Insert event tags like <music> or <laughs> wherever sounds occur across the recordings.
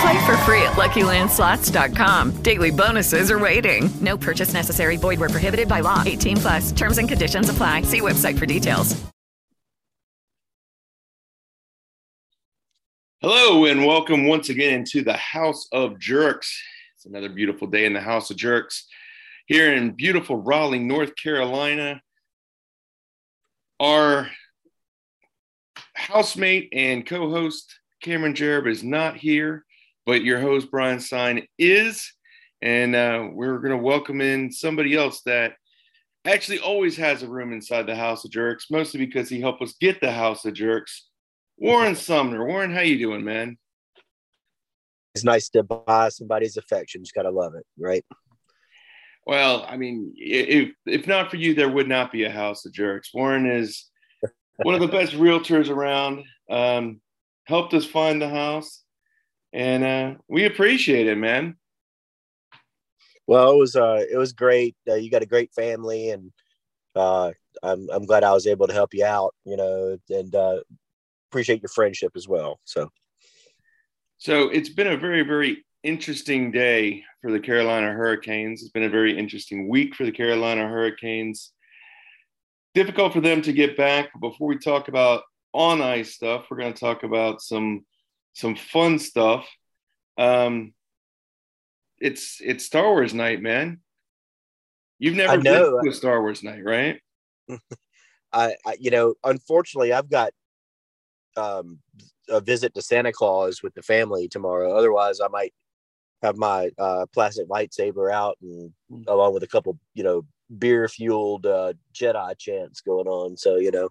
Play for free at LuckyLandSlots.com. Daily bonuses are waiting. No purchase necessary. Void where prohibited by law. 18 plus. Terms and conditions apply. See website for details. Hello and welcome once again to the House of Jerks. It's another beautiful day in the House of Jerks here in beautiful Raleigh, North Carolina. Our housemate and co-host Cameron Jereb is not here, but your host Brian Stein is, and uh, we're going to welcome in somebody else that actually always has a room inside the House of Jerks, mostly because he helped us get the House of Jerks. Warren <laughs> Sumner, Warren, how you doing, man? It's nice to buy somebody's affection. Just gotta love it, right? Well, I mean, if if not for you, there would not be a House of Jerks. Warren is <laughs> one of the best realtors around. Um, helped us find the house, and uh, we appreciate it, man. Well, it was uh, it was great. Uh, you got a great family, and uh, I'm I'm glad I was able to help you out. You know, and uh, appreciate your friendship as well. So, so it's been a very very interesting day for the Carolina Hurricanes. It's been a very interesting week for the Carolina Hurricanes. Difficult for them to get back. But before we talk about on ice stuff, we're going to talk about some some fun stuff. Um, it's it's Star Wars night, man. You've never been to a Star Wars night, right? <laughs> I, I, you know, unfortunately, I've got um, a visit to Santa Claus with the family tomorrow. Otherwise, I might have my uh, plastic lightsaber out and Hmm. along with a couple, you know, beer fueled uh, Jedi chants going on. So, you know,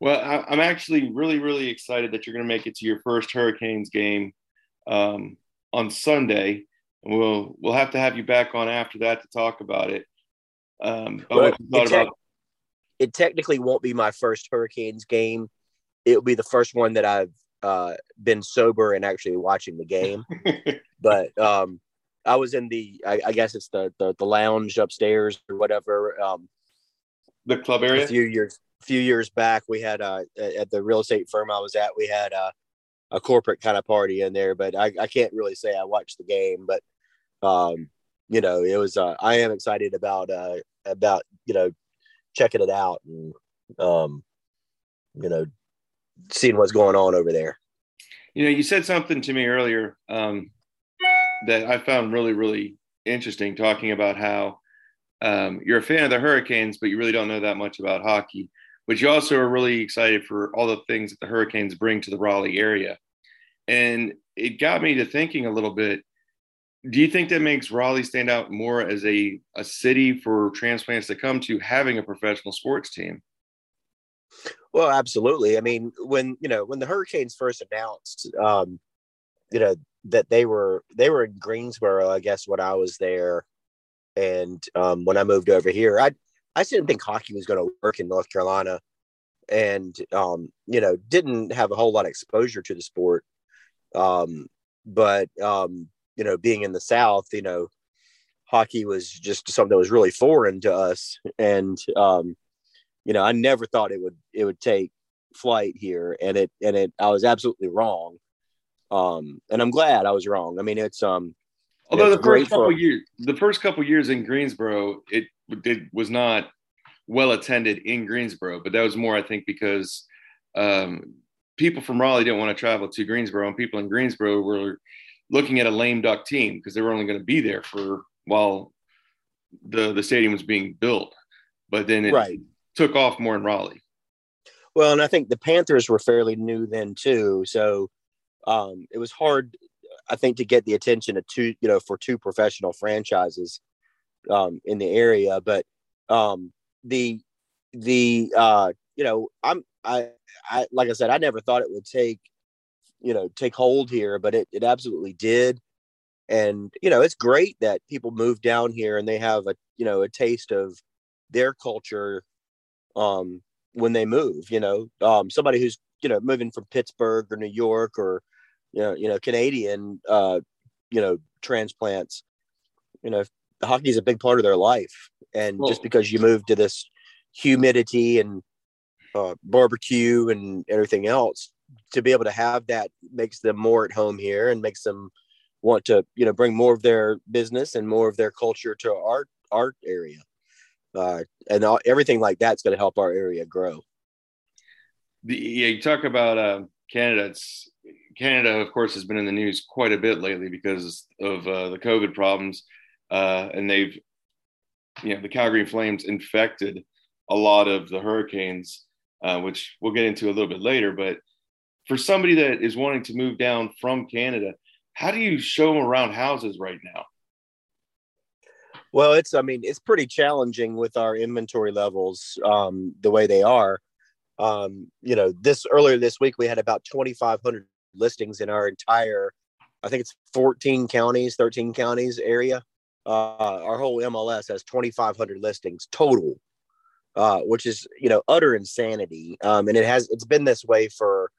Well, I, I'm actually really, really excited that you're going to make it to your first Hurricanes game um, on Sunday, and we'll we'll have to have you back on after that to talk about it. Um, Well, what you thought it's ac- about? it technically won't be my first Hurricanes game. It'll be the first one that I've uh, been sober and actually watching the game. <laughs> but um, I was in the, I, I guess it's the, the the lounge upstairs or whatever. Um, the club area. a few years, few years back, we had uh, at the real estate firm I was at, we had uh, a corporate kind of party in there. But I, I can't really say I watched the game, but um, you know, it was. Uh, I am excited about uh, about you know checking it out and um, you know seeing what's going on over there. You know, you said something to me earlier um, that I found really, really interesting, talking about how um, you're a fan of the Hurricanes, but you really don't know that much about hockey. But you also are really excited for all the things that the Hurricanes bring to the Raleigh area. And it got me to thinking a little bit. Do you think that makes Raleigh stand out more as a, a city for transplants to come to having a professional sports team? Well, absolutely. I mean, when you know when the Hurricanes first announced, um, you know that they were they were in Greensboro, I guess when I was there, and um, when I moved over here, I I just didn't think hockey was going to work in North Carolina, and um, you know didn't have a whole lot of exposure to the sport. Um, but um, you know, being in the South, you know, hockey was just something that was really foreign to us, and um, you know, I never thought it would it would take flight here, and it and it I was absolutely wrong. Um, and I'm glad I was wrong. I mean, it's um, Although it's the first couple for- years, the first couple years in Greensboro, it, it was not well attended in Greensboro, but that was more, I think, because um, people from Raleigh didn't want to travel to Greensboro, and people in Greensboro were looking at a lame duck team because they were only going to be there for while the the stadium was being built. But then it Right. took off more in Raleigh. Well, and I think the Panthers were fairly new then too, so um, it was hard, I think, to get the attention of two, you know, for two professional franchises um, in the area. But um, the the uh, you know, I'm I I like I said, I never thought it would take you know take hold here, but it it absolutely did. And you know, it's great that people move down here and they have a you know a taste of their culture um when they move you know um somebody who's you know moving from pittsburgh or new york or you know you know canadian uh you know transplants you know hockey is a big part of their life. And well, just because you move to this humidity and uh, barbecue and everything else to be able to have that makes them more at home here and makes them want to you know bring more of their business and more of their culture to our art area. Uh, and all, everything like that's going to help our area grow. The, yeah you talk about uh, canada it's canada of course has been in the news quite a bit lately because of uh, the covid problems uh, and they've you know the calgary flames infected a lot of the hurricanes uh, which we'll get into a little bit later. But for somebody that is wanting to move down from Canada, how do you show them around houses right now? Well, it's I mean it's pretty challenging with our inventory levels um, the way they are. Um, you know, this earlier this week we had about 2,500 listings in our entire, I think it's 14 counties, 13 counties area. Uh, our whole MLS has 2,500 listings total uh, which is you know utter insanity. Um, and it has it's been this way for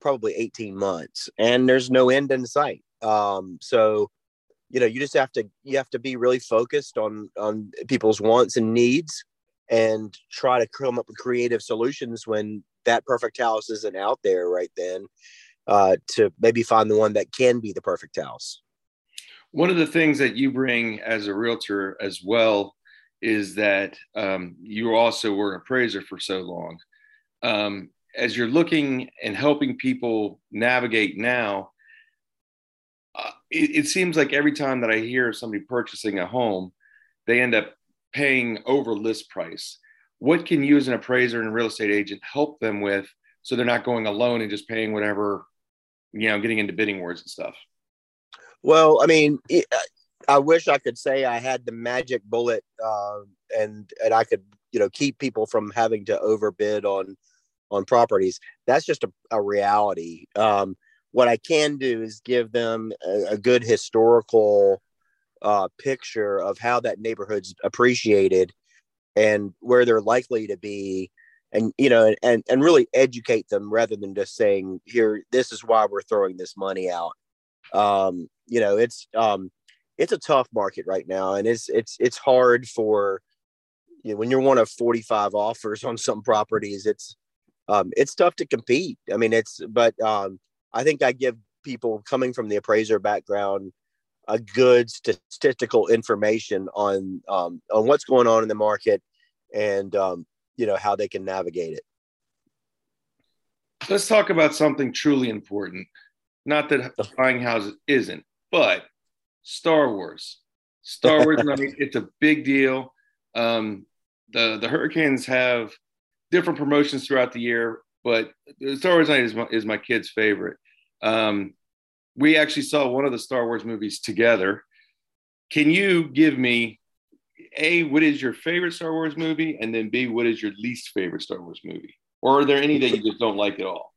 probably 18 months, and there's no end in sight. Um, so you know you just have to you have to be really focused on on people's wants and needs and try to come up with creative solutions when that perfect house isn't out there right then uh, to maybe find the one that can be the perfect house one of the things that you bring as a realtor as well is that um, you also were an appraiser for so long. Um, as you're looking and helping people navigate now, uh, it, it, seems like every time that I hear somebody purchasing a home, they end up paying over list price. What can you, as an appraiser and real estate agent, help them with so they're not going alone and just paying whatever, you know, getting into bidding wars and stuff? Well, I mean, I wish I could say I had the magic bullet uh, and and I could you know keep people from having to overbid on on properties. That's just a, a reality. Um, what I can do is give them a, a good historical uh, picture of how that neighborhood's appreciated and where they're likely to be and you know and and really educate them rather than just saying here this is why we're throwing this money out um you know it's um it's a tough market right now, and it's it's it's hard for you know, when you're one of 45 offers on some properties. It's um, it's tough to compete. I mean, it's but um, I think I give people coming from the appraiser background a good statistical information on um, on what's going on in the market and um, you know how they can navigate it. Let's talk about something truly important. Not that the buying houses isn't, but Star Wars. Star Wars night. <laughs> It's a big deal. Um, the the Hurricanes have different promotions throughout the year, but Star Wars night is my, is my kid's favorite. Um, we actually saw one of the Star Wars movies together. Can you give me a what is your favorite Star Wars movie, and then b what is your least favorite Star Wars movie, or are there any that you just don't like at all?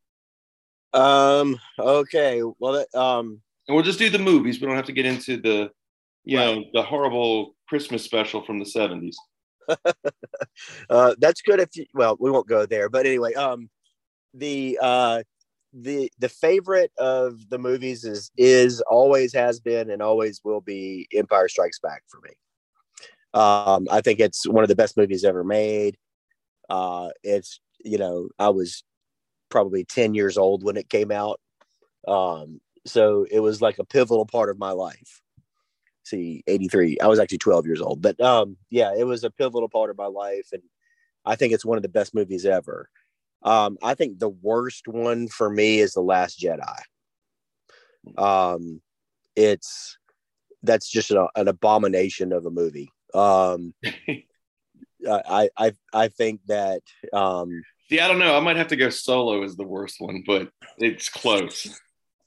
Um. Okay. Well, that, um, and we'll just do the movies. We don't have to get into the, you right. know, the horrible Christmas special from the seventies. <laughs> uh, that's good if you. Well, we won't go there, but anyway, um, the uh, the the favorite of the movies is is always has been and always will be Empire Strikes Back for me. Um, I think it's one of the best movies ever made. Uh, it's you know I was probably ten years old when it came out. Um, so it was like a pivotal part of my life see 83 i was actually 12 years old but um yeah it was a pivotal part of my life and i think it's one of the best movies ever um i think the worst one for me is the last jedi um it's that's just a, an abomination of a movie um <laughs> I I I think that um, See, I don't know. I might have to go solo as the worst one, but it's close.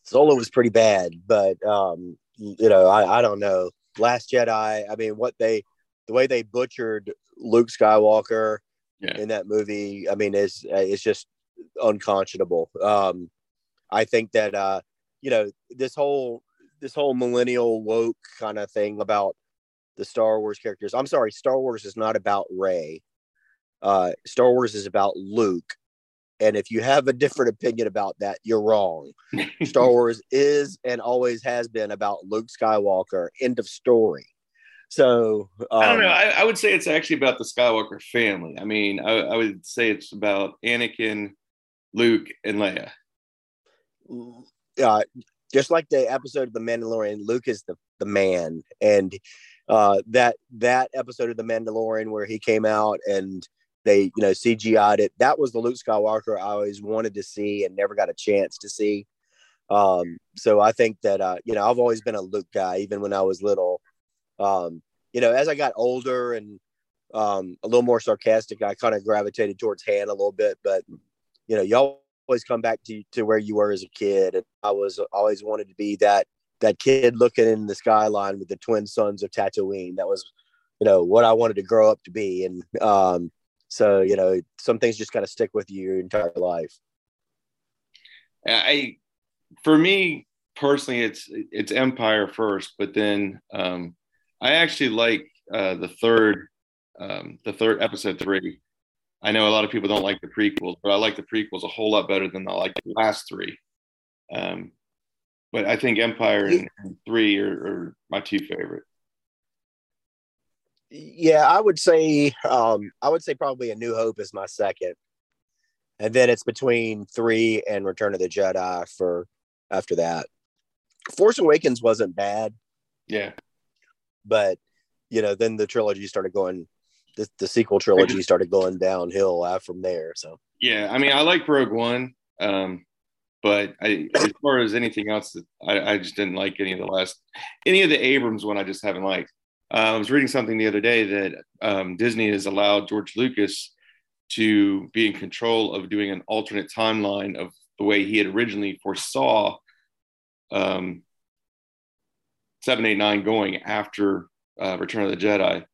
Solo was pretty bad, but um, you know, I, I don't know. Last Jedi, I mean, what they the way they butchered Luke Skywalker Yeah. in that movie, I mean, is it's just unconscionable. Um, I think that uh, you know, this whole this whole millennial woke kind of thing about the Star Wars characters. I'm sorry, Star Wars is not about Rey. Uh, Star Wars is about Luke. And if you have a different opinion about that, you're wrong. Star <laughs> Wars is and always has been about Luke Skywalker. End of story. So um, I don't know. I, I would say it's actually about the Skywalker family. I mean, I, I would say it's about Anakin, Luke, and Leia. uh, just like the episode of The Mandalorian, Luke is the, the man. And uh, that that episode of The Mandalorian where he came out and they, you know, CGI'd it, that was the Luke Skywalker I always wanted to see and never got a chance to see. Um, so I think that, uh, you know, I've always been a Luke guy, even when I was little. Um, you know, as I got older and um, a little more sarcastic, I kind of gravitated towards Han a little bit. But, you know, y'all always come back to, to where you were as a kid. And I was always wanted to be that that kid looking in the skyline with the twin suns of Tatooine. That was, you know, what I wanted to grow up to be. And um, so, you know, some things just kind of stick with you your entire life. I, for me personally, it's it's Empire first, but then um, I actually like uh, the third, um, the third episode three. I know a lot of people don't like the prequels, but I like the prequels a whole lot better than I like the last three. Um, but I think Empire and, and three are, are my two favorite. Yeah, I would say um, I would say probably A New Hope is my second, and then it's between three and Return of the Jedi for after that. Force Awakens wasn't bad, Yeah, but you know, then the trilogy started going. The, the sequel trilogy started going downhill from there. So yeah. I mean, I like Rogue One, um, but I, as far as anything else, I, I just didn't like any of the last, any of the Abrams one. I just haven't liked. Uh, I was reading something the other day that um, Disney has allowed George Lucas to be in control of doing an alternate timeline of the way he had originally foresaw um, 789 going after uh, Return of the Jedi.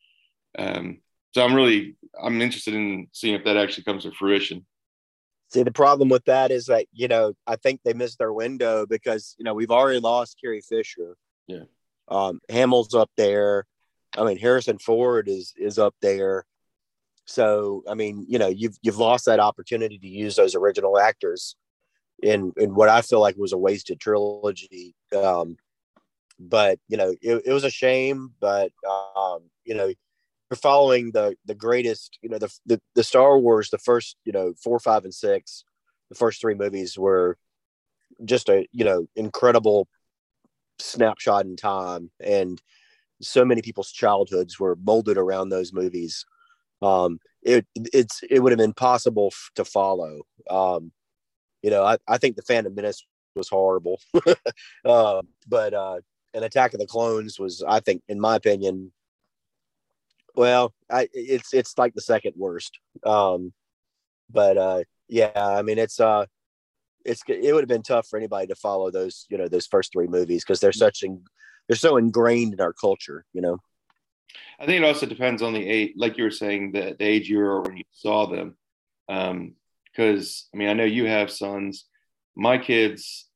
Um, so I'm really I'm interested in seeing if that actually comes to fruition. See, the problem with that is that, you know, I think they missed their window because, you know, we've already lost Carrie Fisher. Yeah. Um, Hamill's up there. I mean, Harrison Ford is is up there. So, I mean, you know, you've you've lost that opportunity to use those original actors in in what I feel like was a wasted trilogy. Um, but you know, it, it was a shame. But um, you know, you're following the the greatest you know the, the the star wars the first you know four five and six the first three movies were just a you know incredible snapshot in time and so many people's childhoods were molded around those movies. Um it it's it would have been possible f- to follow. Um you know i, I think the phantom menace was horrible. Uh, <laughs> but uh an attack of the clones was i think in my opinion well, I it's it's like the second worst. Um, but uh, yeah, I mean it's uh, it's it would have been tough for anybody to follow those you know those first three movies because they're such in, they're so ingrained in our culture. You know. I think it also depends on the age, like you were saying, the, the age you were when you saw them. Because I mean, I know you have sons. My kids,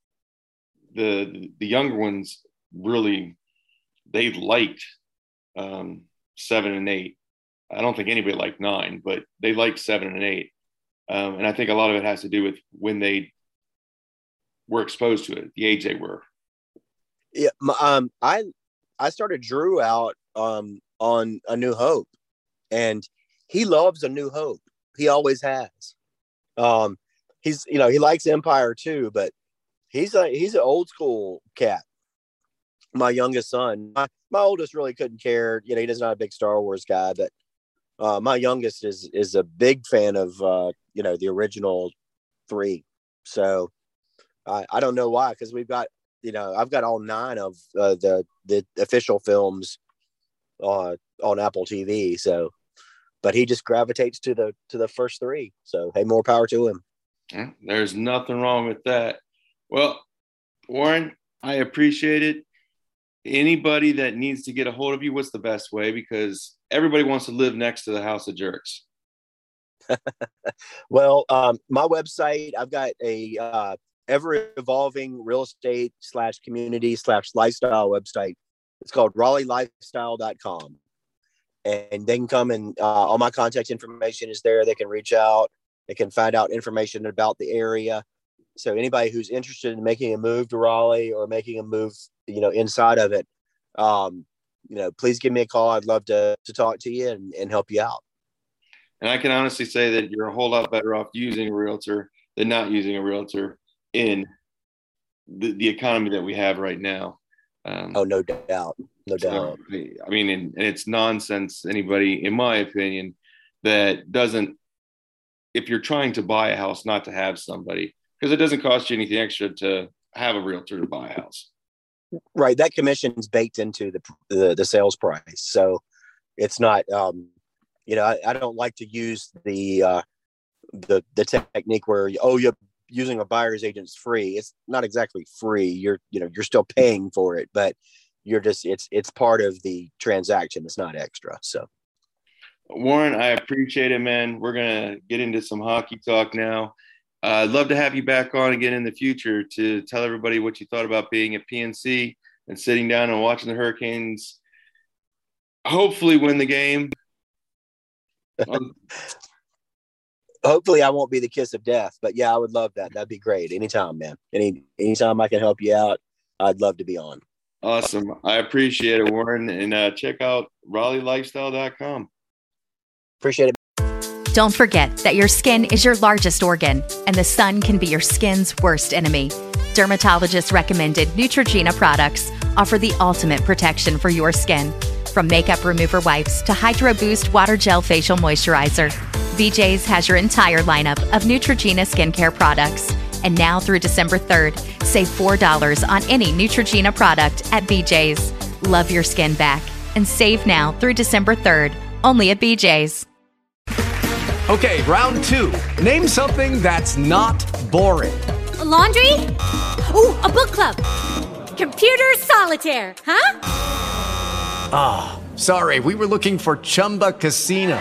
the the younger ones, really they liked um, seven and eight. I don't think anybody liked nine, but they liked seven and eight. Um, and I think a lot of it has to do with when they were exposed to it, the age they were. Yeah, um, I I started Drew out um on A New Hope, and he loves A New Hope. He always has. Um, he's you know he likes Empire too, but he's a he's an old school cat. My youngest son, my, my oldest really couldn't care. You know, he doesn't not a big Star Wars guy, but uh, my youngest is is a big fan of uh, you know the original three. So I I don't know why because we've got you know I've got all nine of uh, the the official films uh, on Apple TV. So, but he just gravitates to the to the first three. So hey, more power to him. There's nothing wrong with that. Well, Warren, I appreciate it. Anybody that needs to get a hold of you, what's the best way? Because everybody wants to live next to the House of Jerks. <laughs> well, um, my website, I've got a uh, ever evolving real estate slash community slash lifestyle website. It's called RaleighLifestyle.com. And they can come and uh, all my contact information is there. They can reach out. They can find out information about the area. So anybody who's interested in making a move to Raleigh or making a move, you know, inside of it, um, you know, please give me a call. I'd love to to talk to you and, and help you out. And I can honestly say that you're a whole lot better off using a realtor than not using a realtor in the, the economy that we have right now. Um, oh, no doubt, no doubt. So, I mean, and, and it's nonsense. Anybody, in my opinion, that doesn't, if you're trying to buy a house, not to have somebody because it doesn't cost you anything extra to have a realtor to buy a house. Right, that commission is baked into the, the the, sales price, so it's not. Um, you know, I, I don't like to use the uh, the the technique where oh you're using a buyer's agent's free. It's not exactly free. You're you know you're still paying for it, but you're just it's it's part of the transaction. It's not extra. So. Warren, I appreciate it, man. We're gonna get into some hockey talk now. Uh, I'd love to have you back on again in the future to tell everybody what you thought about being at PNC and sitting down and watching the Hurricanes hopefully win the game. Um, <laughs> hopefully I won't be the kiss of death, but yeah, I would love that. That'd be great. Anytime, man. Any anytime I can help you out, I'd love to be on. Awesome. I appreciate it, Warren. And uh, check out RaleighLifestyle.com. Appreciate it. Don't forget that your skin is your largest organ, and the sun can be your skin's worst enemy. Dermatologist recommended Neutrogena products offer the ultimate protection for your skin. From makeup remover wipes to Hydro Boost Water Gel Facial Moisturizer, BJ's has your entire lineup of Neutrogena skincare products. And now through December 3rd, save $4 on any Neutrogena product at BJ's. Love your skin back and save now through December 3rd, only at BJ's. Okay, round two. Name something that's not boring. A laundry? Ooh, a book club. Computer solitaire, huh? Ah, oh, sorry, we were looking for Chumba Casino.